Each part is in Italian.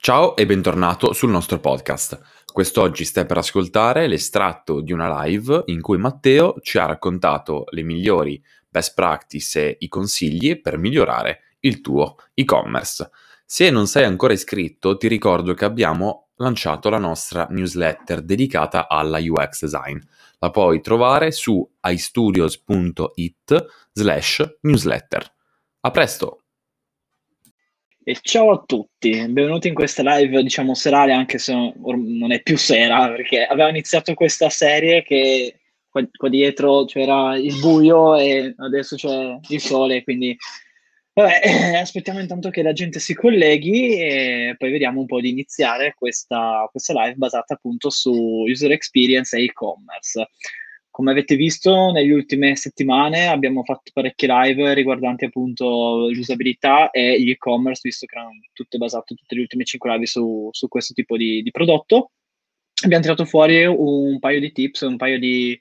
Ciao e bentornato sul nostro podcast. Quest'oggi stai per ascoltare l'estratto di una live in cui Matteo ci ha raccontato le migliori best practice e i consigli per migliorare il tuo e-commerce. Se non sei ancora iscritto, ti ricordo che abbiamo lanciato la nostra newsletter dedicata alla UX design. La puoi trovare su istudios.it slash newsletter. A presto! E ciao a tutti, benvenuti in questa live, diciamo serale, anche se non è più sera, perché avevamo iniziato questa serie che qua, qua dietro c'era il buio e adesso c'è il sole, quindi vabbè, eh, aspettiamo intanto che la gente si colleghi e poi vediamo un po' di iniziare questa, questa live basata appunto su user experience e e-commerce. Come avete visto, nelle ultime settimane abbiamo fatto parecchie live riguardanti appunto l'usabilità e gli e-commerce, visto che erano tutte basate, tutte le ultime 5 live su, su questo tipo di, di, prodotto. Abbiamo tirato fuori un paio di tips, un paio di,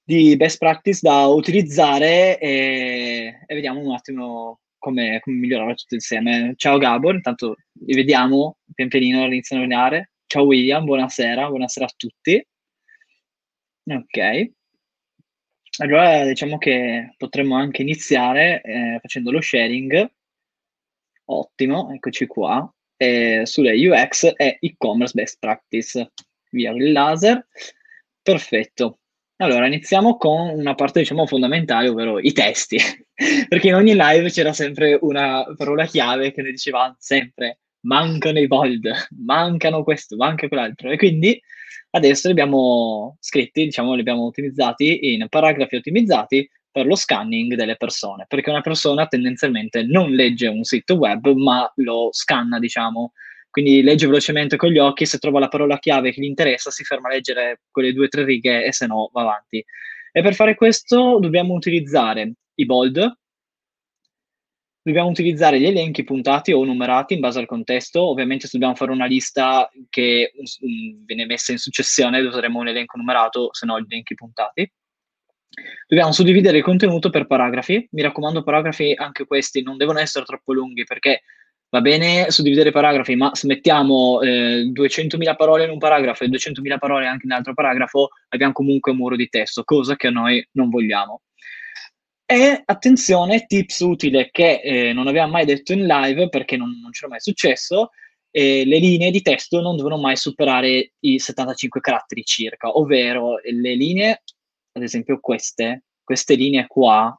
di best practice da utilizzare e, e vediamo un attimo come, come, migliorare tutto insieme. Ciao Gabor, intanto vi vediamo pian pianino all'inizio di Ciao William, buonasera, buonasera a tutti. Ok. Allora diciamo che potremmo anche iniziare eh, facendo lo sharing. Ottimo, eccoci qua. Eh, sulle UX e e-commerce best practice via il laser. Perfetto. Allora, iniziamo con una parte, diciamo, fondamentale, ovvero i testi. Perché in ogni live c'era sempre una parola chiave che ne diceva sempre mancano i bold, mancano questo, manca quell'altro. E quindi Adesso li abbiamo scritti, diciamo, li abbiamo ottimizzati in paragrafi ottimizzati per lo scanning delle persone, perché una persona tendenzialmente non legge un sito web, ma lo scanna, diciamo. Quindi legge velocemente con gli occhi, se trova la parola chiave che gli interessa, si ferma a leggere quelle due o tre righe e se no va avanti. E per fare questo dobbiamo utilizzare i bold, dobbiamo utilizzare gli elenchi puntati o numerati in base al contesto. Ovviamente se dobbiamo fare una lista che um, viene messa in successione, useremo un elenco numerato, se no gli elenchi puntati. Dobbiamo suddividere il contenuto per paragrafi. Mi raccomando, paragrafi anche questi non devono essere troppo lunghi perché va bene suddividere paragrafi, ma se mettiamo eh, 200.000 parole in un paragrafo e 200.000 parole anche in un altro paragrafo, abbiamo comunque un muro di testo, cosa che noi non vogliamo. E attenzione, tips utile che eh, non avevamo mai detto in live perché non, non c'era mai successo, eh, le linee di testo non devono mai superare i 75 caratteri circa, ovvero le linee, ad esempio queste, queste linee qua,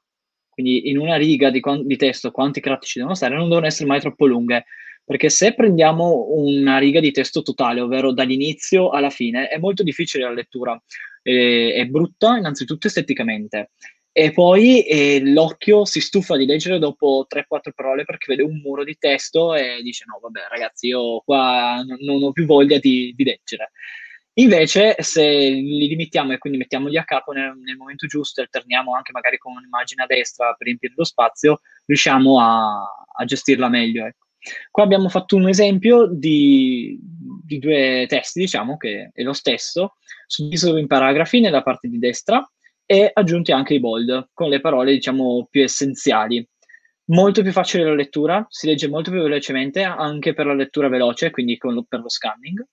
quindi in una riga di, di testo quanti caratteri ci devono stare, non devono essere mai troppo lunghe, perché se prendiamo una riga di testo totale, ovvero dall'inizio alla fine, è molto difficile la lettura, eh, è brutta innanzitutto esteticamente e poi eh, l'occhio si stufa di leggere dopo 3-4 parole perché vede un muro di testo e dice no vabbè ragazzi io qua non, ho più voglia di, di, leggere. Invece se li limitiamo e quindi mettiamoli a capo nel, nel momento giusto e alterniamo anche magari con un'immagine a destra per riempire lo spazio, riusciamo a, a gestirla meglio. Ecco. Qua abbiamo fatto un esempio di, di due testi, diciamo, che è lo stesso, suddiviso in paragrafi nella parte di destra e aggiunti anche i bold con le parole diciamo più essenziali. Molto più facile la lettura, si legge molto più velocemente anche per la lettura veloce, quindi lo, per lo scanning.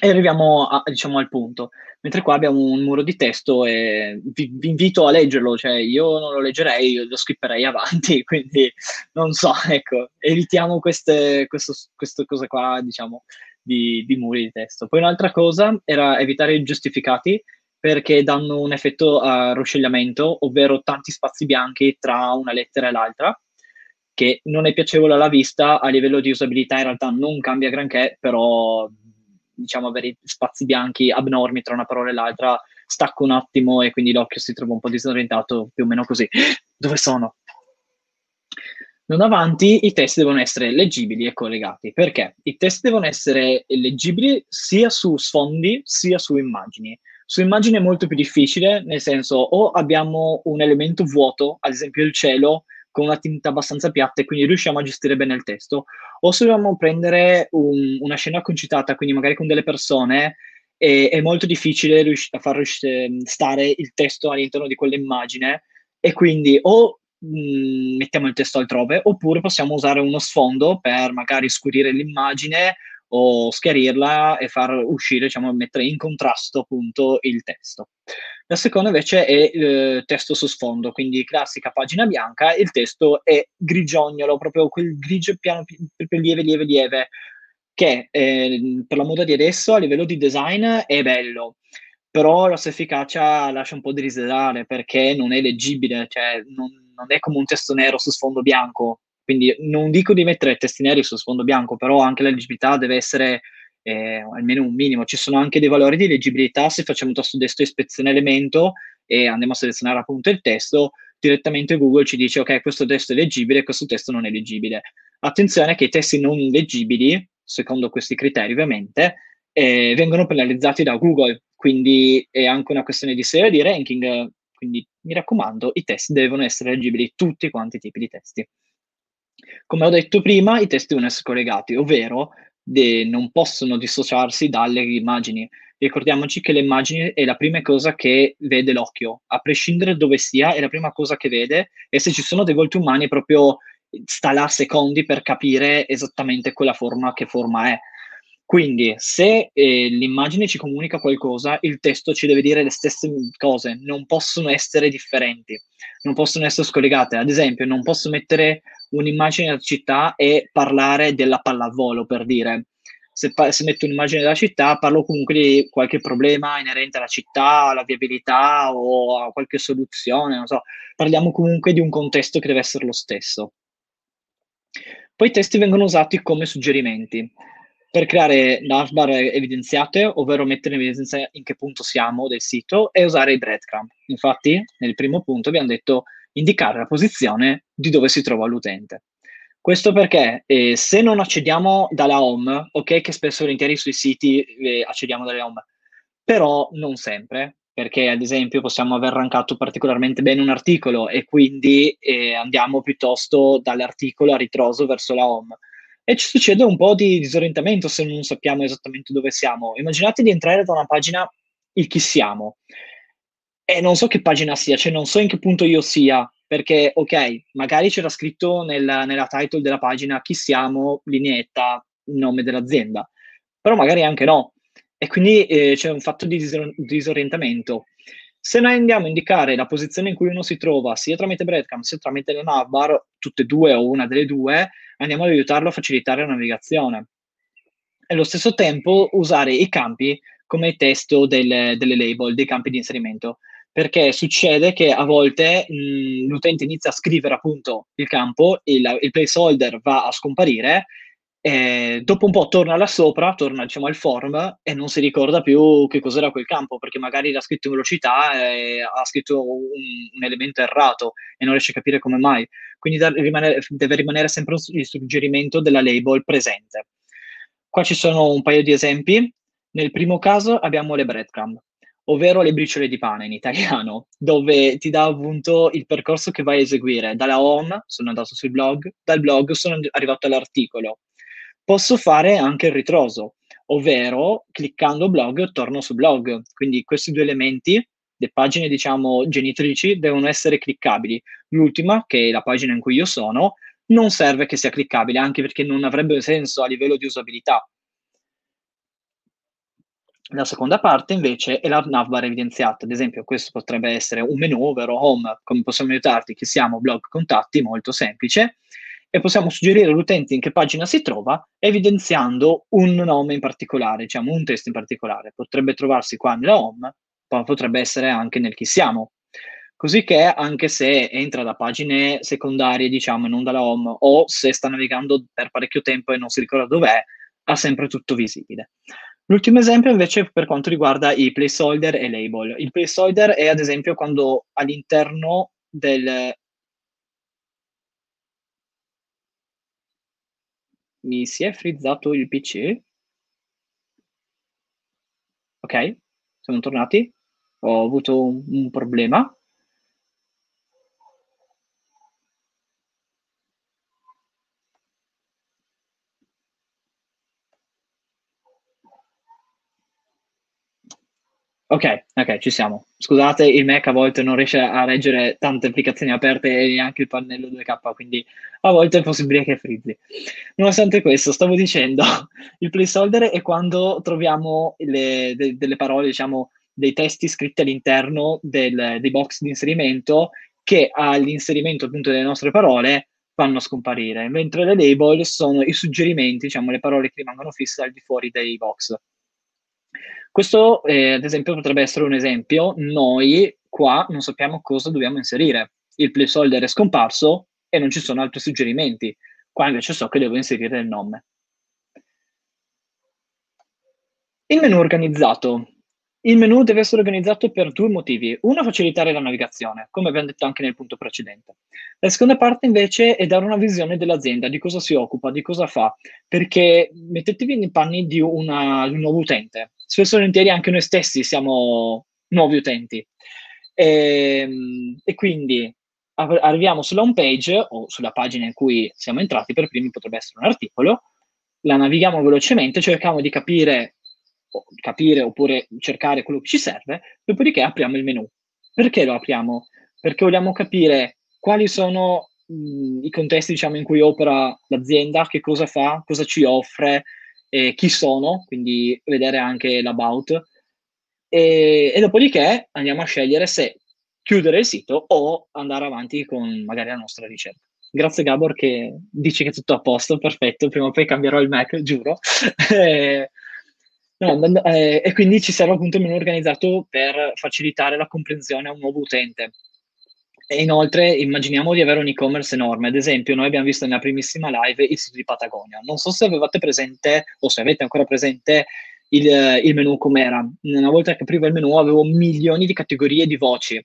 E arriviamo a, diciamo, al punto. Mentre qua abbiamo un muro di testo e vi, vi, invito a leggerlo, cioè io non lo leggerei, io lo skipperei avanti, quindi non so, ecco, evitiamo queste, questo, queste cose qua, diciamo, di, di muri di testo. Poi un'altra cosa era evitare i giustificati, perché danno un effetto a ruscellamento, ovvero tanti spazi bianchi tra una lettera e l'altra, che non è piacevole alla vista, a livello di usabilità in realtà non cambia granché, però diciamo avere spazi bianchi abnormi tra una parola e l'altra stacca un attimo e quindi l'occhio si trova un po' disorientato, più o meno così. Dove sono? Non avanti, i test devono essere leggibili e collegati. Perché? I test devono essere leggibili sia su sfondi sia su immagini. Su immagini è molto più difficile, nel senso o abbiamo un elemento vuoto, ad esempio il cielo, con una tinta abbastanza piatta e quindi riusciamo a gestire bene il testo, o se dobbiamo prendere un, una scena concitata, quindi magari con delle persone, è, è molto difficile riuscire a far stare il testo all'interno di quell'immagine e quindi o mh, mettiamo il testo altrove, oppure possiamo usare uno sfondo per magari scurire l'immagine o schiarirla e far uscire, diciamo, mettere in contrasto appunto il testo. La seconda invece è eh, testo su sfondo, quindi classica pagina bianca, il testo è grigiognolo, proprio quel grigio piano, proprio lieve, lieve, lieve, che eh, per la moda di adesso a livello di design è bello, però la sua efficacia lascia un po' di desiderare perché non è leggibile, cioè non, non è come un testo nero su sfondo bianco, quindi non dico di mettere testi neri su sfondo bianco, però anche la leggibilità deve essere eh, almeno un minimo. Ci sono anche dei valori di leggibilità se facciamo un tasto destro ispezione elemento e andiamo a selezionare appunto il testo, direttamente Google ci dice ok, questo testo è leggibile, questo testo non è leggibile. Attenzione che i testi non leggibili, secondo questi criteri ovviamente, eh, vengono penalizzati da Google, quindi è anche una questione di serie di ranking, quindi mi raccomando, i testi devono essere leggibili, tutti quanti i tipi di testi. Come ho detto prima, i testi essere collegati, ovvero de- non possono dissociarsi dalle immagini. Ricordiamoci che le immagini è la prima cosa che vede l'occhio, a prescindere dove sia, è la prima cosa che vede e se ci sono dei volti umani proprio sta là secondi per capire esattamente quella forma che forma è. Quindi, se eh, l'immagine ci comunica qualcosa, il testo ci deve dire le stesse cose, non possono essere differenti, non possono essere scollegate. Ad esempio, non posso mettere un'immagine della città e parlare della pallavolo, per dire. Se, pa- se, metto un'immagine della città, parlo comunque di qualche problema inerente alla città, alla viabilità o a qualche soluzione, non so. Parliamo comunque di un contesto che deve essere lo stesso. Poi i testi vengono usati come suggerimenti per creare navbar evidenziate, ovvero mettere in evidenza in che punto siamo del sito e usare i breadcrumb. Infatti, nel primo punto abbiamo detto indicare la posizione di dove si trova l'utente. Questo perché eh, se non accediamo dalla home, ok che spesso volentieri sui siti eh, accediamo dalle home, però non sempre, perché ad esempio possiamo aver rankato particolarmente bene un articolo e quindi eh, andiamo piuttosto dall'articolo a ritroso verso la home e ci succede un po' di disorientamento se non sappiamo esattamente dove siamo. Immaginate di entrare da una pagina il chi siamo e non so che pagina sia, cioè non so in che punto io sia, perché ok, magari c'era scritto nella, nella title della pagina chi siamo, lineetta, nome dell'azienda, però magari anche no. E quindi eh, c'è un fatto di disor- disorientamento. Se noi andiamo a indicare la posizione in cui uno si trova, sia tramite breadcam sia tramite la navbar, tutte e due o una delle due, andiamo ad aiutarlo a facilitare la navigazione. E allo stesso tempo usare i campi come testo del, delle label, dei campi di inserimento, perché succede che a volte mh, l'utente inizia a scrivere appunto il campo, il, il placeholder va a scomparire e dopo un po' torna là sopra, torna diciamo al form e non si ricorda più che cos'era quel campo perché magari l'ha scritto in velocità e ha scritto un, un elemento errato e non riesce a capire come mai. Quindi da, rimane, deve rimanere sempre il suggerimento della label presente. Qua ci sono un paio di esempi. Nel primo caso abbiamo le breadcrumb, ovvero le briciole di pane in italiano, dove ti dà appunto il percorso che vai a eseguire. Dalla home sono andato sul blog, dal blog sono arrivato all'articolo Posso fare anche il ritroso, ovvero cliccando blog torno su blog. Quindi questi due elementi, le pagine diciamo genitrici, devono essere cliccabili. L'ultima, che è la pagina in cui io sono, non serve che sia cliccabile, anche perché non avrebbe senso a livello di usabilità. La seconda parte invece è la navbar evidenziata, ad esempio questo potrebbe essere un menu, ovvero home, come possiamo aiutarti, che siamo blog contatti, molto semplice, e possiamo suggerire all'utente in che pagina si trova evidenziando un nome in particolare, diciamo un testo in particolare. Potrebbe trovarsi qua nella home, ma potrebbe essere anche nel chi siamo. Così che anche se entra da pagine secondarie, diciamo, non dalla home, o se sta navigando per parecchio tempo e non si ricorda dov'è, ha sempre tutto visibile. L'ultimo esempio invece per quanto riguarda i placeholder e label. Il placeholder è ad esempio quando all'interno del, mi si è frizzato il PC. Ok, siamo tornati. Ho avuto un, un problema. Ok, ok, ci siamo. Scusate, il Mac a volte non riesce a reggere tante applicazioni aperte e neanche il pannello 2K, quindi a volte è possibile che frizzi. Nonostante questo, stavo dicendo, il placeholder è quando troviamo le, de, delle parole, diciamo, dei testi scritti all'interno del, dei box di inserimento che all'inserimento appunto delle nostre parole fanno scomparire, mentre le label sono i suggerimenti, diciamo, le parole che rimangono fisse al di fuori dei box. Questo, eh, ad esempio, potrebbe essere un esempio. Noi qua non sappiamo cosa dobbiamo inserire. Il placeholder è scomparso e non ci sono altri suggerimenti. Qua invece so che devo inserire il nome. Il menu organizzato. Il menu deve essere organizzato per due motivi. Uno, facilitare la navigazione, come abbiamo detto anche nel punto precedente. La seconda parte invece è dare una visione dell'azienda, di cosa si occupa, di cosa fa, perché mettetevi nei panni di, una, di un nuovo utente spesso e volentieri anche noi stessi siamo nuovi utenti. E, ehm, e quindi arriviamo sulla home page o sulla pagina in cui siamo entrati per primi, potrebbe essere un articolo, la navighiamo velocemente, cerchiamo di capire, capire oppure cercare quello che ci serve, dopodiché apriamo il menu. Perché lo apriamo? Perché vogliamo capire quali sono mh, i contesti diciamo, in cui opera l'azienda, che cosa fa, cosa ci offre, eh, chi sono, quindi vedere anche l'about, e, e dopodiché andiamo a scegliere se chiudere il sito o andare avanti con magari la nostra ricerca. Grazie Gabor che dici che è tutto a posto, perfetto, prima o poi cambierò il Mac, giuro. No, eh, e quindi ci serve appunto il menu organizzato per facilitare la comprensione a un nuovo utente. E inoltre immaginiamo di avere un e-commerce enorme. Ad esempio, noi abbiamo visto nella primissima live il sito di Patagonia. Non so se avevate presente o se avete ancora presente il, il menu com'era. Una volta che aprivo il menu avevo milioni di categorie di voci.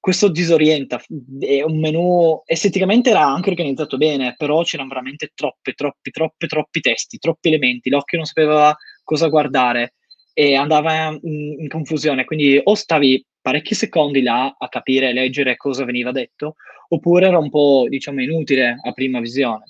Questo disorienta. È un menu esteticamente era anche organizzato bene, però c'erano veramente troppi, troppi, troppi, troppi testi, troppi elementi. L'occhio non sapeva cosa guardare e andava in, in confusione. Quindi o stavi parecchi secondi là a capire e leggere cosa veniva detto, oppure era un po', diciamo, inutile a prima visione.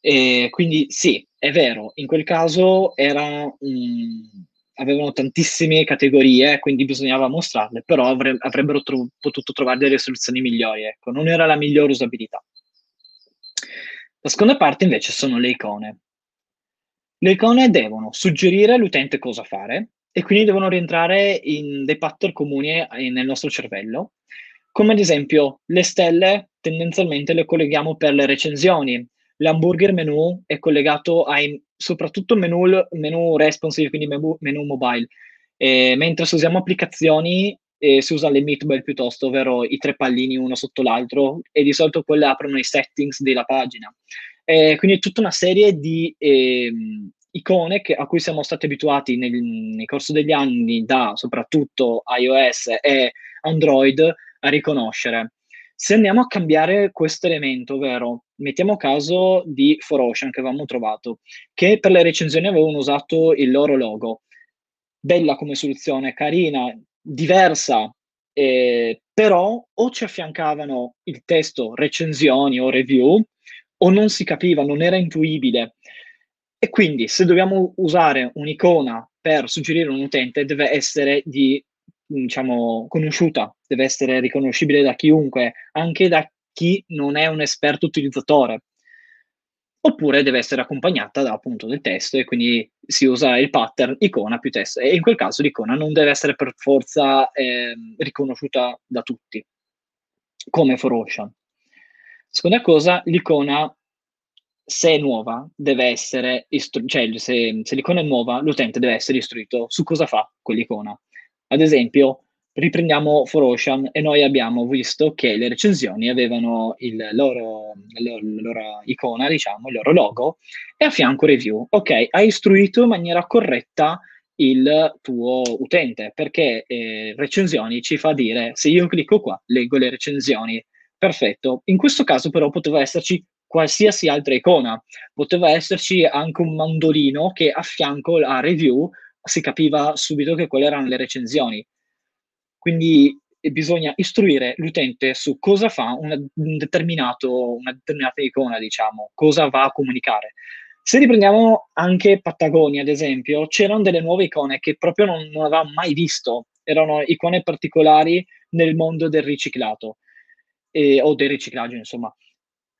E quindi sì, è vero, in quel caso era, mh, avevano tantissime categorie, quindi bisognava mostrarle, però avre- avrebbero tro- potuto trovare delle soluzioni migliori, ecco, non era la migliore usabilità. La seconda parte invece sono le icone. Le icone devono suggerire all'utente cosa fare, e quindi devono rientrare in dei pattern comuni nel nostro cervello, come ad esempio le stelle tendenzialmente le colleghiamo per le recensioni, l'hamburger menu è collegato ai soprattutto menu, menu responsive, quindi menu, menu mobile, eh, mentre se usiamo applicazioni eh, si usa le meatball piuttosto, ovvero i tre pallini uno sotto l'altro e di solito quelle aprono i settings della pagina. Eh, quindi tutta una serie di eh, icone che, a cui siamo stati abituati nel, nel corso degli anni da soprattutto iOS e Android a riconoscere. Se andiamo a cambiare questo elemento, ovvero mettiamo caso di 4Ocean che avevamo trovato, che per le recensioni avevano usato il loro logo, bella come soluzione, carina, diversa, eh, però o ci affiancavano il testo recensioni o review o non si capiva, non era intuibile. E quindi se dobbiamo usare un'icona per suggerire un utente, deve essere di, diciamo, conosciuta, deve essere riconoscibile da chiunque, anche da chi non è un esperto utilizzatore. Oppure deve essere accompagnata da appunto del testo e quindi si usa il pattern icona più testo. E in quel caso l'icona non deve essere per forza eh, riconosciuta da tutti, come for Ocean. Seconda cosa, l'icona se è nuova, deve essere istru- cioè se, se, l'icona è nuova, l'utente deve essere istruito su cosa fa quell'icona. Ad esempio, riprendiamo For Ocean e noi abbiamo visto che le recensioni avevano il loro, la loro icona, diciamo, il loro logo e a fianco review. Ok, hai istruito in maniera corretta il tuo utente perché eh, recensioni ci fa dire se io clicco qua, leggo le recensioni. Perfetto. In questo caso però poteva esserci qualsiasi altra icona. Poteva esserci anche un mandolino che a fianco alla review si capiva subito che quelle erano le recensioni. Quindi bisogna istruire l'utente su cosa fa una, un una determinata icona, diciamo, cosa va a comunicare. Se riprendiamo anche Patagonia, ad esempio, c'erano delle nuove icone che proprio non, non avevamo mai visto, erano icone particolari nel mondo del riciclato eh, o del riciclaggio, insomma.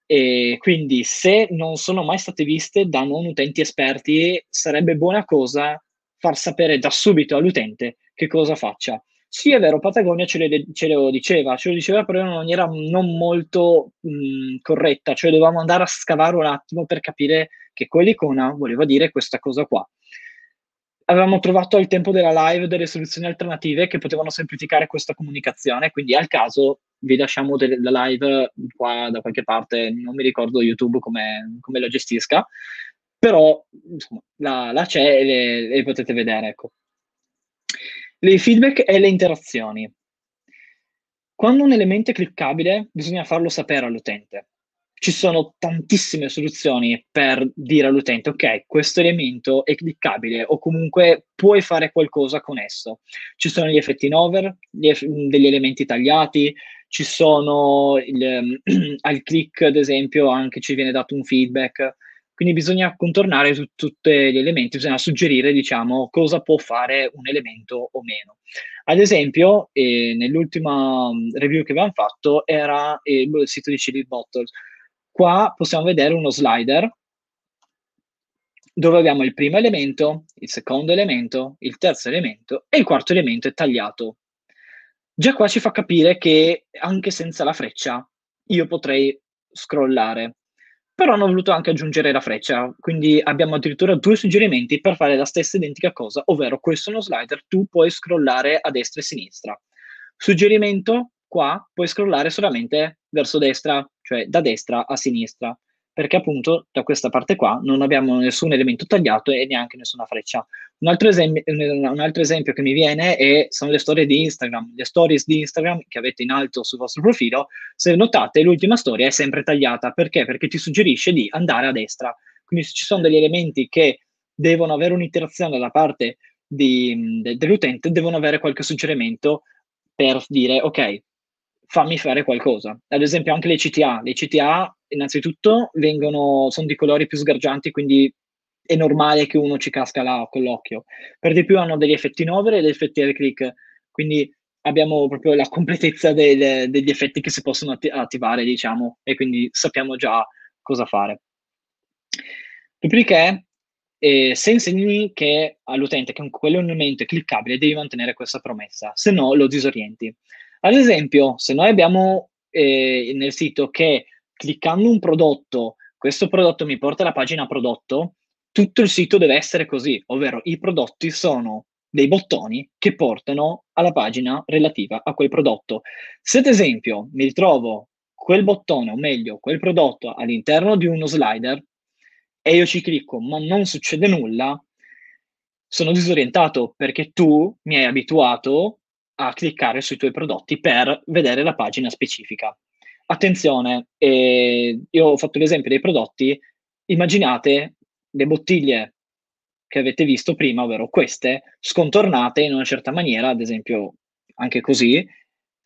E quindi se non sono mai state viste da non utenti esperti, sarebbe buona cosa far sapere da subito all'utente che cosa faccia. Sì, è vero, Patagonia ce, le, ce lo diceva, ce lo diceva però in una maniera non molto mh, corretta, cioè dovevamo andare a scavare un attimo per capire che quell'icona voleva dire questa cosa qua. Avevamo trovato al tempo della live delle soluzioni alternative che potevano semplificare questa comunicazione, quindi al caso vi lasciamo de- la live qua da qualche parte, non mi ricordo YouTube come, come la gestisca, però insomma, la, la c'è e le, le potete vedere, ecco. Le feedback e le interazioni. Quando un elemento è cliccabile, bisogna farlo sapere all'utente. Ci sono tantissime soluzioni per dire all'utente, ok, questo elemento è cliccabile o comunque puoi fare qualcosa con esso. Ci sono gli effetti in over, eff- degli elementi tagliati, ci sono il, al click, ad esempio, anche ci viene dato un feedback quindi bisogna contornare su tutti gli elementi, bisogna suggerire, diciamo, cosa può fare un elemento o meno. Ad esempio, eh, nell'ultima mm, review che abbiamo fatto era eh, il sito di Chili Bottles. Qua possiamo vedere uno slider dove abbiamo il primo elemento, il secondo elemento, il terzo elemento e il quarto elemento è tagliato. Già qua ci fa capire che anche senza la freccia io potrei scrollare però hanno voluto anche aggiungere la freccia, quindi abbiamo addirittura due suggerimenti per fare la stessa identica cosa, ovvero questo è uno slider, tu puoi scrollare a destra e a sinistra. Suggerimento, qua puoi scrollare solamente verso destra, cioè da destra a sinistra perché appunto da questa parte qua non abbiamo nessun elemento tagliato e neanche nessuna freccia. Un altro, esempio, un altro esempio che mi viene è, sono le storie di Instagram. Le stories di Instagram che avete in alto sul vostro profilo, se notate l'ultima storia è sempre tagliata. Perché? Perché ti suggerisce di andare a destra. Quindi se ci sono degli elementi che devono avere un'interazione da parte di, de, dell'utente, devono avere qualche suggerimento per dire ok, fammi fare qualcosa. Ad esempio anche le CTA. Le CTA innanzitutto vengono, sono di colori più sgargianti, quindi è normale che uno ci casca là con l'occhio. Per di più hanno degli effetti in over e degli effetti air click, quindi abbiamo proprio la completezza del, degli effetti che si possono atti- attivare, diciamo, e quindi sappiamo già cosa fare. Dopodiché, eh, se insegni che all'utente che quell'elemento è cliccabile, devi mantenere questa promessa, se no lo disorienti. Ad esempio, se noi abbiamo eh, nel sito che cliccando un prodotto, questo prodotto mi porta alla pagina prodotto, tutto il sito deve essere così, ovvero i prodotti sono dei bottoni che portano alla pagina relativa a quel prodotto. Se ad esempio mi ritrovo quel bottone, o meglio, quel prodotto all'interno di uno slider e io ci clicco ma non succede nulla, sono disorientato perché tu mi hai abituato a cliccare sui tuoi prodotti per vedere la pagina specifica attenzione, eh, io ho fatto l'esempio dei prodotti, immaginate le bottiglie che avete visto prima, ovvero queste, scontornate in una certa maniera, ad esempio anche così,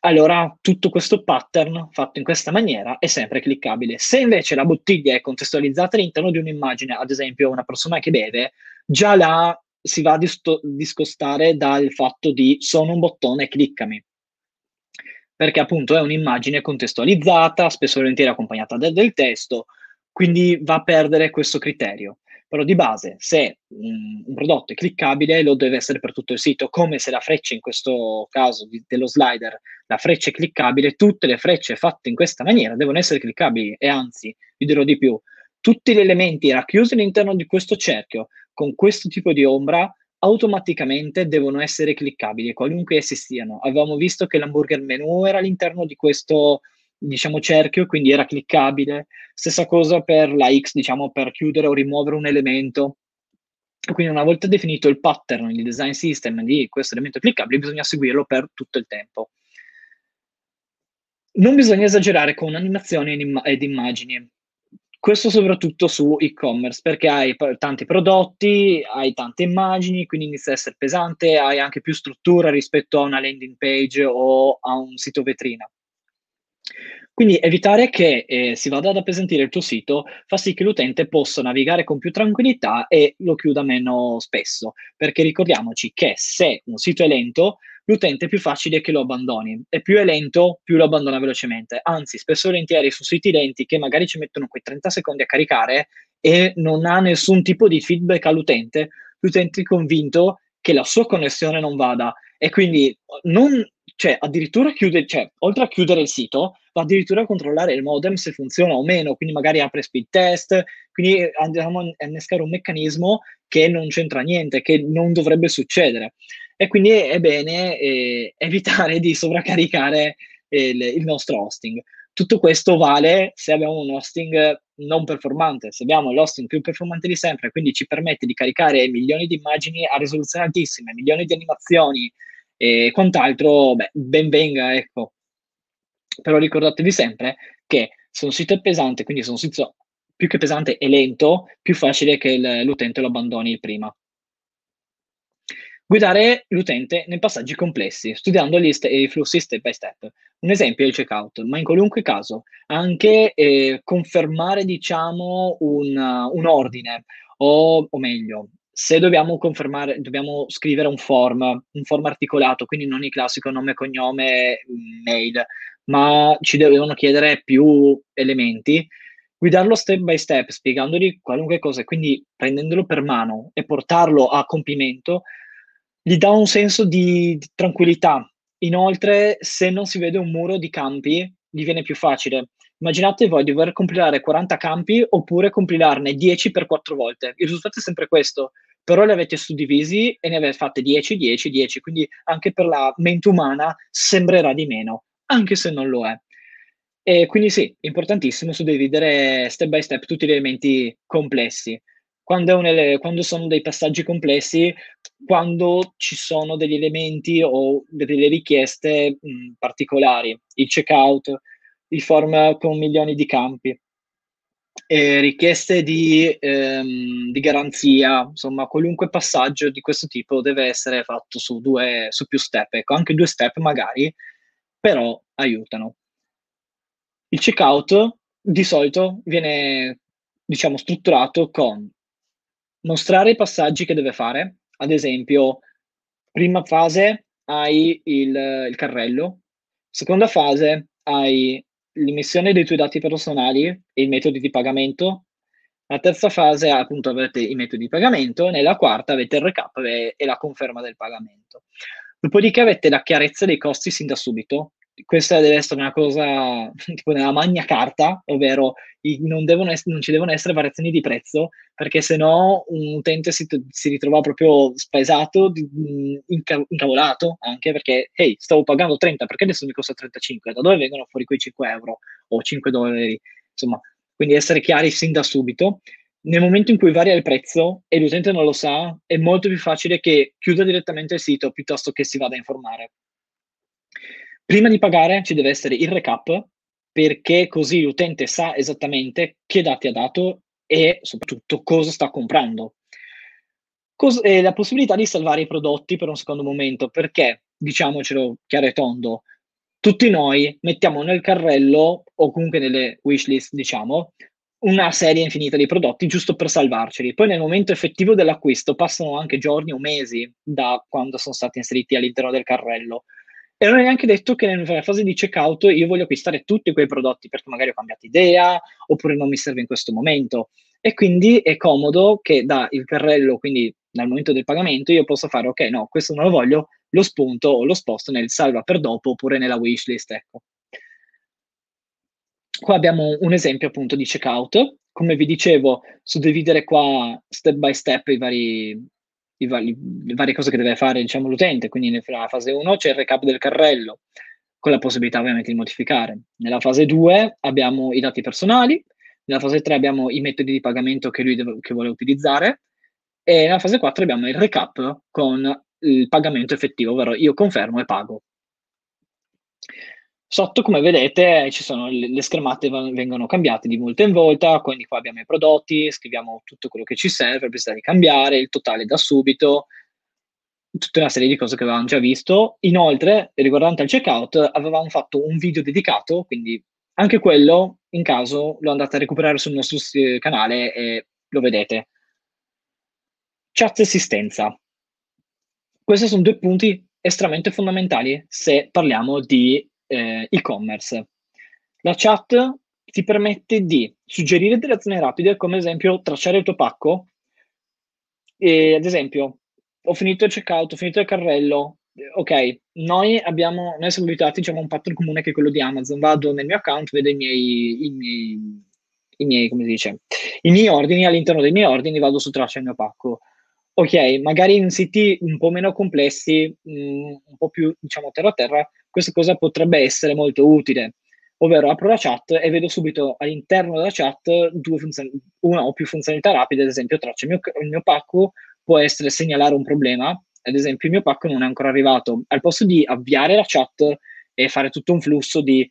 allora tutto questo pattern fatto in questa maniera è sempre cliccabile. Se invece la bottiglia è contestualizzata all'interno di un'immagine, ad esempio una persona che beve, già là si va a disto- discostare dal fatto di sono un bottone, cliccami perché appunto è un'immagine contestualizzata, spesso volentieri accompagnata da del testo, quindi va a perdere questo criterio. Però di base, se un, un prodotto è cliccabile, lo deve essere per tutto il sito, come se la freccia in questo caso di, dello slider, la freccia è cliccabile, tutte le frecce fatte in questa maniera devono essere cliccabili. E anzi, vi dirò di più, tutti gli elementi racchiusi all'interno di questo cerchio con questo tipo di ombra automaticamente devono essere cliccabili, qualunque essi siano. Avevamo visto che l'hamburger menu era all'interno di questo diciamo cerchio, quindi era cliccabile. Stessa cosa per la X, diciamo per chiudere o rimuovere un elemento. Quindi una volta definito il pattern, il design system di questo elemento cliccabile, bisogna seguirlo per tutto il tempo. Non bisogna esagerare con animazioni ed immagini. Questo soprattutto su e-commerce, perché hai tanti prodotti, hai tante immagini, quindi inizia a essere pesante, hai anche più struttura rispetto a una landing page o a un sito vetrina. Quindi evitare che eh, si vada ad appesantire il tuo sito fa sì che l'utente possa navigare con più tranquillità e lo chiuda meno spesso, perché ricordiamoci che se un sito è lento, l'utente è più facile che lo abbandoni e più è lento, più lo abbandona velocemente. Anzi, spesso e volentieri su siti lenti che magari ci mettono quei 30 secondi a caricare e non ha nessun tipo di feedback all'utente, l'utente è convinto che la sua connessione non vada e quindi non, cioè, addirittura chiude, cioè, oltre a chiudere il sito, va addirittura a controllare il modem se funziona o meno, quindi magari apre speed test, quindi andiamo a innescare un meccanismo che non c'entra niente, che non dovrebbe succedere. E quindi è bene eh, evitare di sovraccaricare il, il nostro hosting. Tutto questo vale se abbiamo un hosting non performante. Se abbiamo l'hosting più performante di sempre, quindi ci permette di caricare milioni di immagini a risoluzione altissima, milioni di animazioni e quant'altro, beh, ben venga, ecco. Però ricordatevi sempre che se un sito è pesante, quindi se un sito più che pesante e lento, più facile che l'utente lo abbandoni prima. Guidare l'utente nei passaggi complessi, studiando gli st- i flussi step by step. Un esempio è il checkout, ma in qualunque caso anche eh, confermare, diciamo, un, uh, un ordine, o, o, meglio, se dobbiamo confermare, dobbiamo scrivere un form, un form articolato, quindi non il classico nome, cognome, mail, ma ci devono chiedere più elementi, guidarlo step by step, spiegandogli qualunque cosa, quindi prendendolo per mano e portarlo a compimento, gli dà un senso di, di tranquillità. Inoltre, se non si vede un muro di campi, gli viene più facile. Immaginate voi di dover compilare 40 campi oppure compilarne 10 per 4 volte. Il risultato è sempre questo, però li avete suddivisi e ne avete fatte 10, 10, 10, quindi anche per la mente umana sembrerà di meno, anche se non lo è. E quindi sì, importantissimo suddividere step by step tutti gli elementi complessi quando, ele- quando, sono dei passaggi complessi, quando ci sono degli elementi o delle richieste mh, particolari, il checkout, il form con milioni di campi, richieste di, ehm, di, garanzia, insomma, qualunque passaggio di questo tipo deve essere fatto su, due, su più step, ecco, anche due step magari, però aiutano. Il checkout di solito viene diciamo strutturato con mostrare i passaggi che deve fare, ad esempio, prima fase hai il, il carrello, seconda fase hai l'emissione dei tuoi dati personali e i metodi di pagamento, la terza fase appunto avete i metodi di pagamento, nella quarta avete il recap e, e la conferma del pagamento. Dopodiché avete la chiarezza dei costi sin da subito, questa deve essere una cosa tipo nella magna carta, ovvero non, essere, non, ci devono essere variazioni di prezzo, perché se no un utente si, si ritrova proprio spaesato, inca, incavolato, anche perché, hey, stavo pagando 30, perché adesso mi costa 35? Da dove vengono fuori quei 5 euro o 5 dollari? Insomma, quindi essere chiari sin da subito. Nel momento in cui varia il prezzo e l'utente non lo sa, è molto più facile che chiuda direttamente il sito piuttosto che si vada a informare. Prima di pagare ci deve essere il recap perché così l'utente sa esattamente che dati ha dato e soprattutto cosa sta comprando. Cos- e la possibilità di salvare i prodotti per un secondo momento perché, diciamocelo chiaro e tondo, tutti noi mettiamo nel carrello o comunque nelle wishlist, diciamo, una serie infinita di prodotti giusto per salvarceli. Poi nel momento effettivo dell'acquisto passano anche giorni o mesi da quando sono stati inseriti all'interno del carrello. E non è neanche detto che nella fase di checkout io voglio acquistare tutti quei prodotti perché magari ho cambiato idea oppure non mi serve in questo momento. E quindi è comodo che da il carrello, quindi dal momento del pagamento, io possa fare ok, no, questo non lo voglio, lo spunto o lo sposto nel salva per dopo oppure nella wishlist. Ecco. Qua abbiamo un esempio appunto di checkout. Come vi dicevo, suddividere qua step by step i vari, i vari, le varie cose che deve fare diciamo, l'utente. Quindi nella fase 1 c'è il recap del carrello, con la possibilità ovviamente di modificare. Nella fase 2 abbiamo i dati personali, nella fase 3 abbiamo i metodi di pagamento che lui deve, che vuole utilizzare e nella fase 4 abbiamo il recap con il pagamento effettivo, ovvero io confermo e pago. Sotto, come vedete, ci sono le, le schermate vengono cambiate di volta in volta, quindi qua abbiamo i prodotti, scriviamo tutto quello che ci serve, bisogna cambiare, il totale da subito, tutta una serie di cose che avevamo già visto. Inoltre, riguardante al checkout, avevamo fatto un video dedicato, quindi Anche quello, in caso, lo andate a recuperare sul nostro canale e lo vedete. Chat assistenza. Questi sono due punti estremamente fondamentali se parliamo di eh, e-commerce. La chat ti permette di suggerire delle azioni rapide, come ad esempio tracciare il tuo pacco. E, ad esempio, ho finito il checkout, ho finito il carrello, ok, noi abbiamo, noi siamo abituati diciamo, a un pattern comune che è quello di Amazon. Vado nel mio account, vedo i miei, i miei, i miei, come si dice, i miei ordini, all'interno dei miei ordini vado su traccia il mio pacco. Ok, magari in siti un po' meno complessi, mh, mm, un po' più, diciamo, terra a terra, questa cosa potrebbe essere molto utile. Ovvero apro la chat e vedo subito all'interno della chat due funzioni, una o più funzionalità rapide, ad esempio traccia il mio, il mio pacco, può essere segnalare un problema, ad esempio il mio pacco non è ancora arrivato, al posto di avviare la chat e fare tutto un flusso di,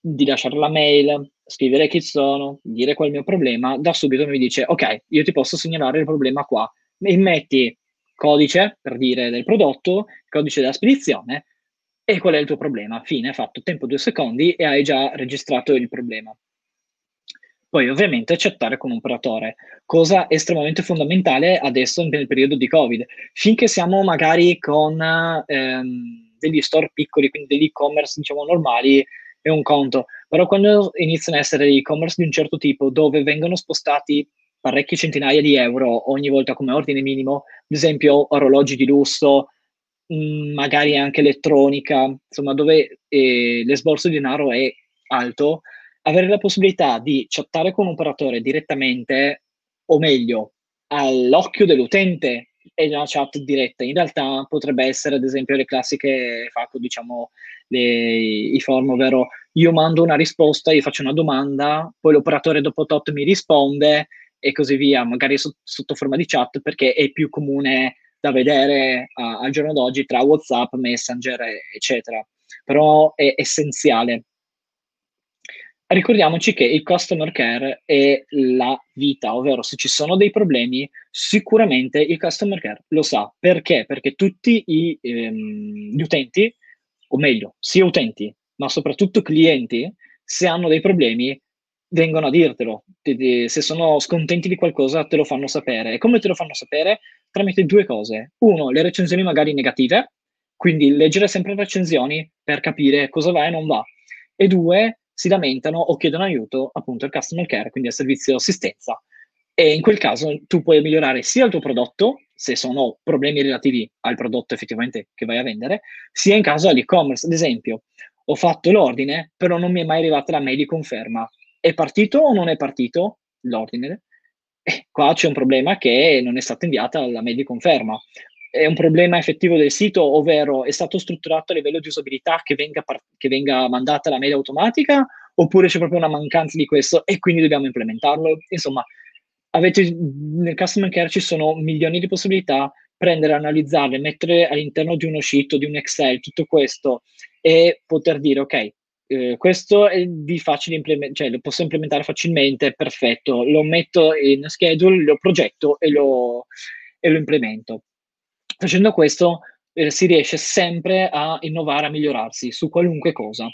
di lasciare la mail, scrivere chi sono, dire qual è il mio problema, da subito mi dice ok, io ti posso segnalare il problema qua, mi metti codice per dire del prodotto, codice della spedizione e qual è il tuo problema. Fine, fatto tempo due secondi e hai già registrato il problema. Poi ovviamente chattare con un operatore, cosa estremamente fondamentale adesso nel periodo di Covid. Finché siamo magari con ehm, degli store piccoli, quindi degli e-commerce diciamo normali, è un conto. Però quando iniziano a essere e-commerce di un certo tipo, dove vengono spostati parecchie centinaia di euro ogni volta come ordine minimo, ad esempio orologi di lusso, mm, magari anche elettronica, insomma dove eh, l'esborso di denaro è alto, avere la possibilità di chattare con un operatore direttamente, o meglio, all'occhio dell'utente e una chat diretta. In realtà potrebbe essere, ad esempio, le classiche FAQ, diciamo, le, i form, ovvero io mando una risposta, io faccio una domanda, poi l'operatore dopo tot mi risponde e così via, magari so, sotto forma di chat perché è più comune da vedere uh, al giorno d'oggi tra WhatsApp, Messenger, eccetera. Però è essenziale ricordiamoci che il customer care è la vita, ovvero se ci sono dei problemi, sicuramente il customer care lo sa. Perché? Perché tutti i, ehm, gli utenti, o meglio, sia utenti, ma soprattutto clienti, se hanno dei problemi, vengono a dirtelo. Se sono scontenti di qualcosa, te lo fanno sapere. E come te lo fanno sapere? Tramite due cose. Uno, le recensioni magari negative, quindi leggere sempre recensioni per capire cosa va e non va. E due, si lamentano o chiedono aiuto appunto al customer care, quindi al servizio assistenza. E in quel caso tu puoi migliorare sia il tuo prodotto, se sono problemi relativi al prodotto effettivamente che vai a vendere, sia in caso all'e-commerce. Ad esempio, ho fatto l'ordine, però non mi è mai arrivata la mail di conferma. È partito o non è partito l'ordine? E qua c'è un problema che non è stata inviata la mail di conferma è un problema effettivo del sito, ovvero è stato strutturato a livello di usabilità che venga, par- che venga mandata la mail automatica, oppure c'è proprio una mancanza di questo e quindi dobbiamo implementarlo. Insomma, avete, nel customer care ci sono milioni di possibilità, prendere, analizzarle, mettere all'interno di uno sheet, di un Excel, tutto questo e poter dire, ok, eh, questo è di facile implementare, cioè lo posso implementare facilmente, perfetto, lo metto in schedule, lo progetto e lo, e lo implemento. Facendo questo eh, si riesce sempre a innovare, a migliorarsi su qualunque cosa.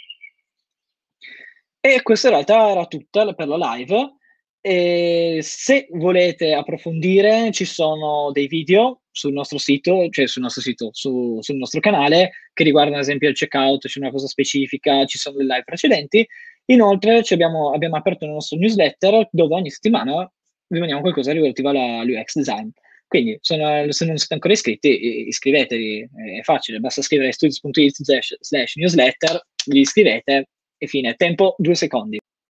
E questa in realtà era tutta per la live. E se volete approfondire, ci sono dei video sul nostro sito, cioè sul nostro sito, su, sul nostro canale, che riguardano ad esempio il checkout, c'è una cosa specifica, ci sono le live precedenti. Inoltre abbiamo, abbiamo, aperto il nostro newsletter dove ogni settimana vi mandiamo qualcosa relativo all'UX design. Quindi sono, se non siete ancora iscritti, iscrivetevi, è facile, basta scrivere studios.it slash newsletter, vi iscrivete e fine, tempo due secondi.